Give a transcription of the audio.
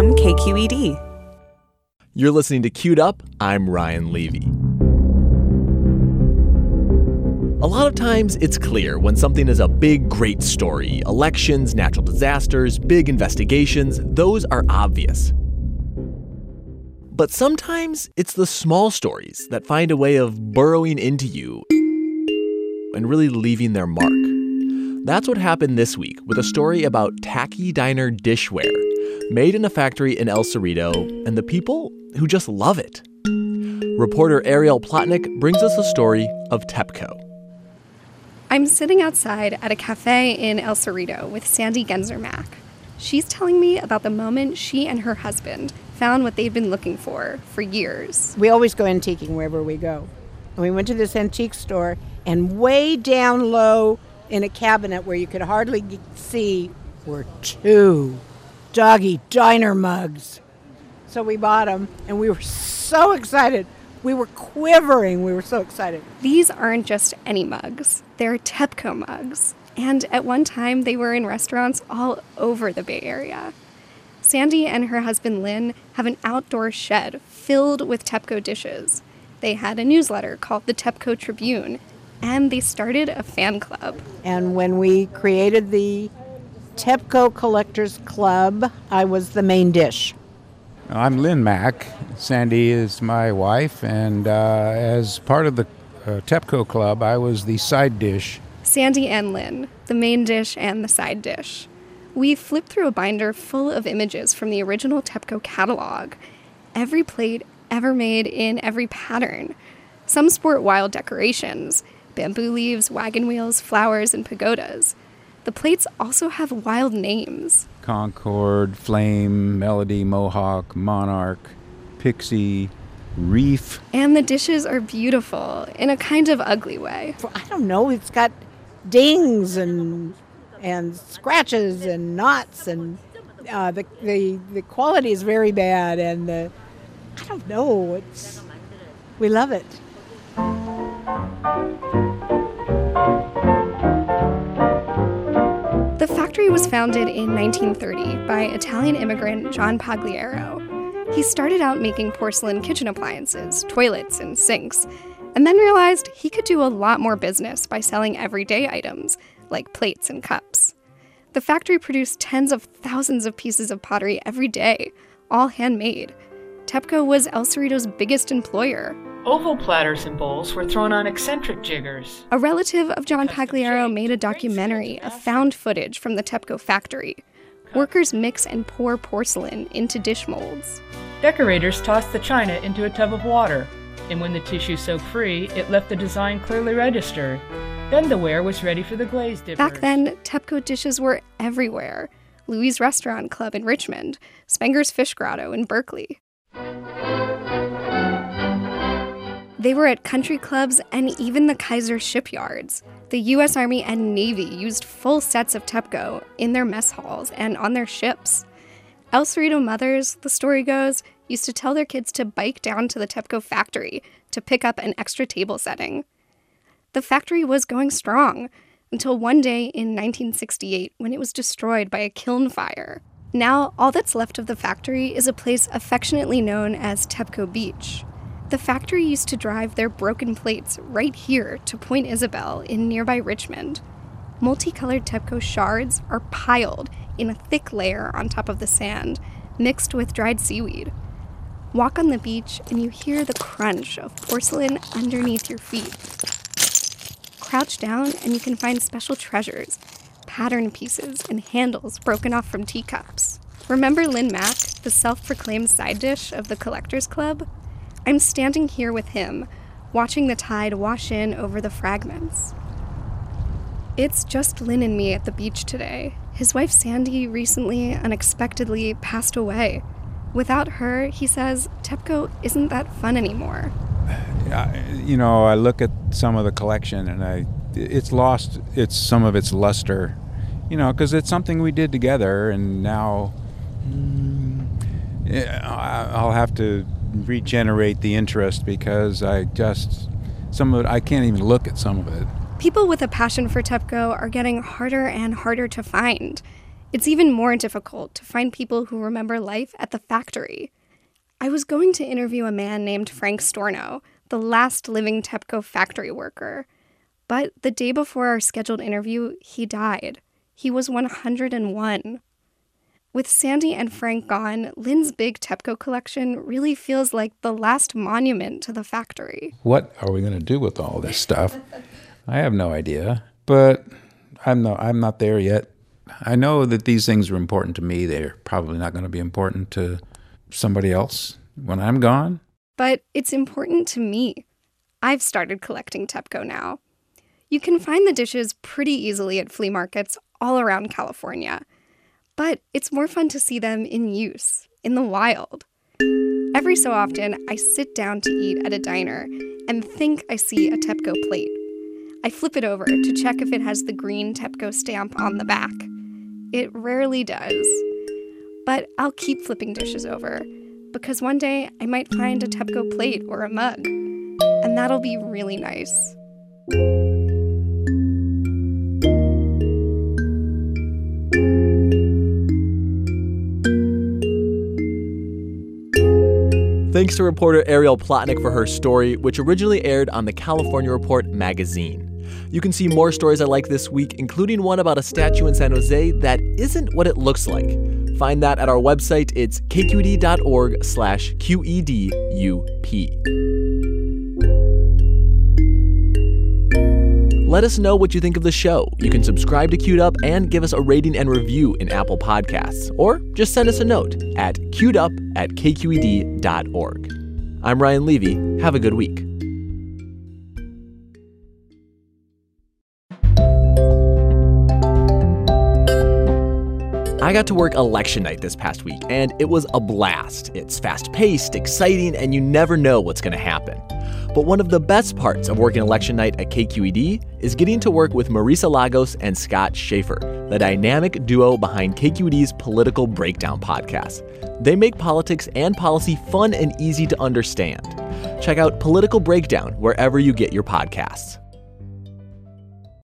from KQED. You're listening to Queued Up. I'm Ryan Levi. A lot of times it's clear when something is a big, great story. Elections, natural disasters, big investigations, those are obvious. But sometimes it's the small stories that find a way of burrowing into you and really leaving their mark. That's what happened this week with a story about tacky diner dishware made in a factory in El Cerrito and the people who just love it. Reporter Ariel Plotnick brings us a story of TEPCO. I'm sitting outside at a cafe in El Cerrito with Sandy Genzer She's telling me about the moment she and her husband found what they'd been looking for for years. We always go antiquing wherever we go. And we went to this antique store, and way down low in a cabinet where you could hardly see were two doggy diner mugs. So we bought them, and we were so excited. We were quivering. We were so excited. These aren't just any mugs, they're TEPCO mugs. And at one time, they were in restaurants all over the Bay Area. Sandy and her husband Lynn have an outdoor shed filled with TEPCO dishes. They had a newsletter called the TEPCO Tribune, and they started a fan club. And when we created the TEPCO Collectors Club, I was the main dish. I'm Lynn Mack. Sandy is my wife, and uh, as part of the uh, TEPCO Club, I was the side dish. Sandy and Lynn, the main dish and the side dish. We flipped through a binder full of images from the original TEPCO catalog. Every plate ever made in every pattern. Some sport wild decorations bamboo leaves, wagon wheels, flowers, and pagodas. The plates also have wild names Concord, Flame, Melody, Mohawk, Monarch, Pixie, Reef. And the dishes are beautiful in a kind of ugly way. I don't know, it's got dings and and scratches and knots and uh, the, the the quality is very bad and the I don't know it's we love it. Was founded in 1930 by Italian immigrant John Pagliaro. He started out making porcelain kitchen appliances, toilets, and sinks, and then realized he could do a lot more business by selling everyday items like plates and cups. The factory produced tens of thousands of pieces of pottery every day, all handmade. TEPCO was El Cerrito's biggest employer, Oval platters and bowls were thrown on eccentric jiggers. A relative of John Pagliaro made a documentary of found footage from the TEPCO factory. Workers mix and pour porcelain into dish molds. Decorators tossed the china into a tub of water, and when the tissue soaked free, it left the design clearly registered. Then the ware was ready for the glaze dippers. Back then, TEPCO dishes were everywhere. Louis' Restaurant Club in Richmond, Spenger's Fish Grotto in Berkeley. They were at country clubs and even the Kaiser shipyards. The US Army and Navy used full sets of TEPCO in their mess halls and on their ships. El Cerrito mothers, the story goes, used to tell their kids to bike down to the TEPCO factory to pick up an extra table setting. The factory was going strong until one day in 1968 when it was destroyed by a kiln fire. Now, all that's left of the factory is a place affectionately known as TEPCO Beach. The factory used to drive their broken plates right here to Point Isabel in nearby Richmond. Multicolored TEPCO shards are piled in a thick layer on top of the sand, mixed with dried seaweed. Walk on the beach and you hear the crunch of porcelain underneath your feet. Crouch down and you can find special treasures pattern pieces and handles broken off from teacups. Remember Lynn Mack, the self proclaimed side dish of the Collectors Club? I'm standing here with him, watching the tide wash in over the fragments. It's just Lynn and me at the beach today. His wife Sandy recently, unexpectedly, passed away. Without her, he says, TEPCO isn't that fun anymore. You know, I look at some of the collection and I, it's lost its some of its luster. You know, because it's something we did together, and now mm, I'll have to regenerate the interest because I just some of it I can't even look at some of it. People with a passion for TEPCO are getting harder and harder to find. It's even more difficult to find people who remember life at the factory. I was going to interview a man named Frank Storno, the last living TEPCO factory worker. But the day before our scheduled interview, he died. He was 101. With Sandy and Frank gone, Lynn's big TEPCO collection really feels like the last monument to the factory. What are we going to do with all this stuff? I have no idea, but I'm no I'm not there yet. I know that these things are important to me. They're probably not going to be important to somebody else when I'm gone. But it's important to me. I've started collecting TEPCO now. You can find the dishes pretty easily at flea markets all around California but it's more fun to see them in use, in the wild. Every so often, I sit down to eat at a diner and think I see a TEPCO plate. I flip it over to check if it has the green TEPCO stamp on the back. It rarely does. But I'll keep flipping dishes over because one day I might find a TEPCO plate or a mug, and that'll be really nice. Thanks to reporter Ariel Plotnick for her story, which originally aired on the California Report magazine. You can see more stories I like this week, including one about a statue in San Jose that isn't what it looks like. Find that at our website. It's kqed.org slash QEDUP. Let us know what you think of the show. You can subscribe to Queued Up and give us a rating and review in Apple Podcasts, or just send us a note at queuedup at kqed.org. I'm Ryan Levi. Have a good week. I got to work election night this past week, and it was a blast. It's fast paced, exciting, and you never know what's going to happen. But one of the best parts of working election night at KQED is getting to work with Marisa Lagos and Scott Shafer, the dynamic duo behind KQED's Political Breakdown podcast. They make politics and policy fun and easy to understand. Check out Political Breakdown wherever you get your podcasts.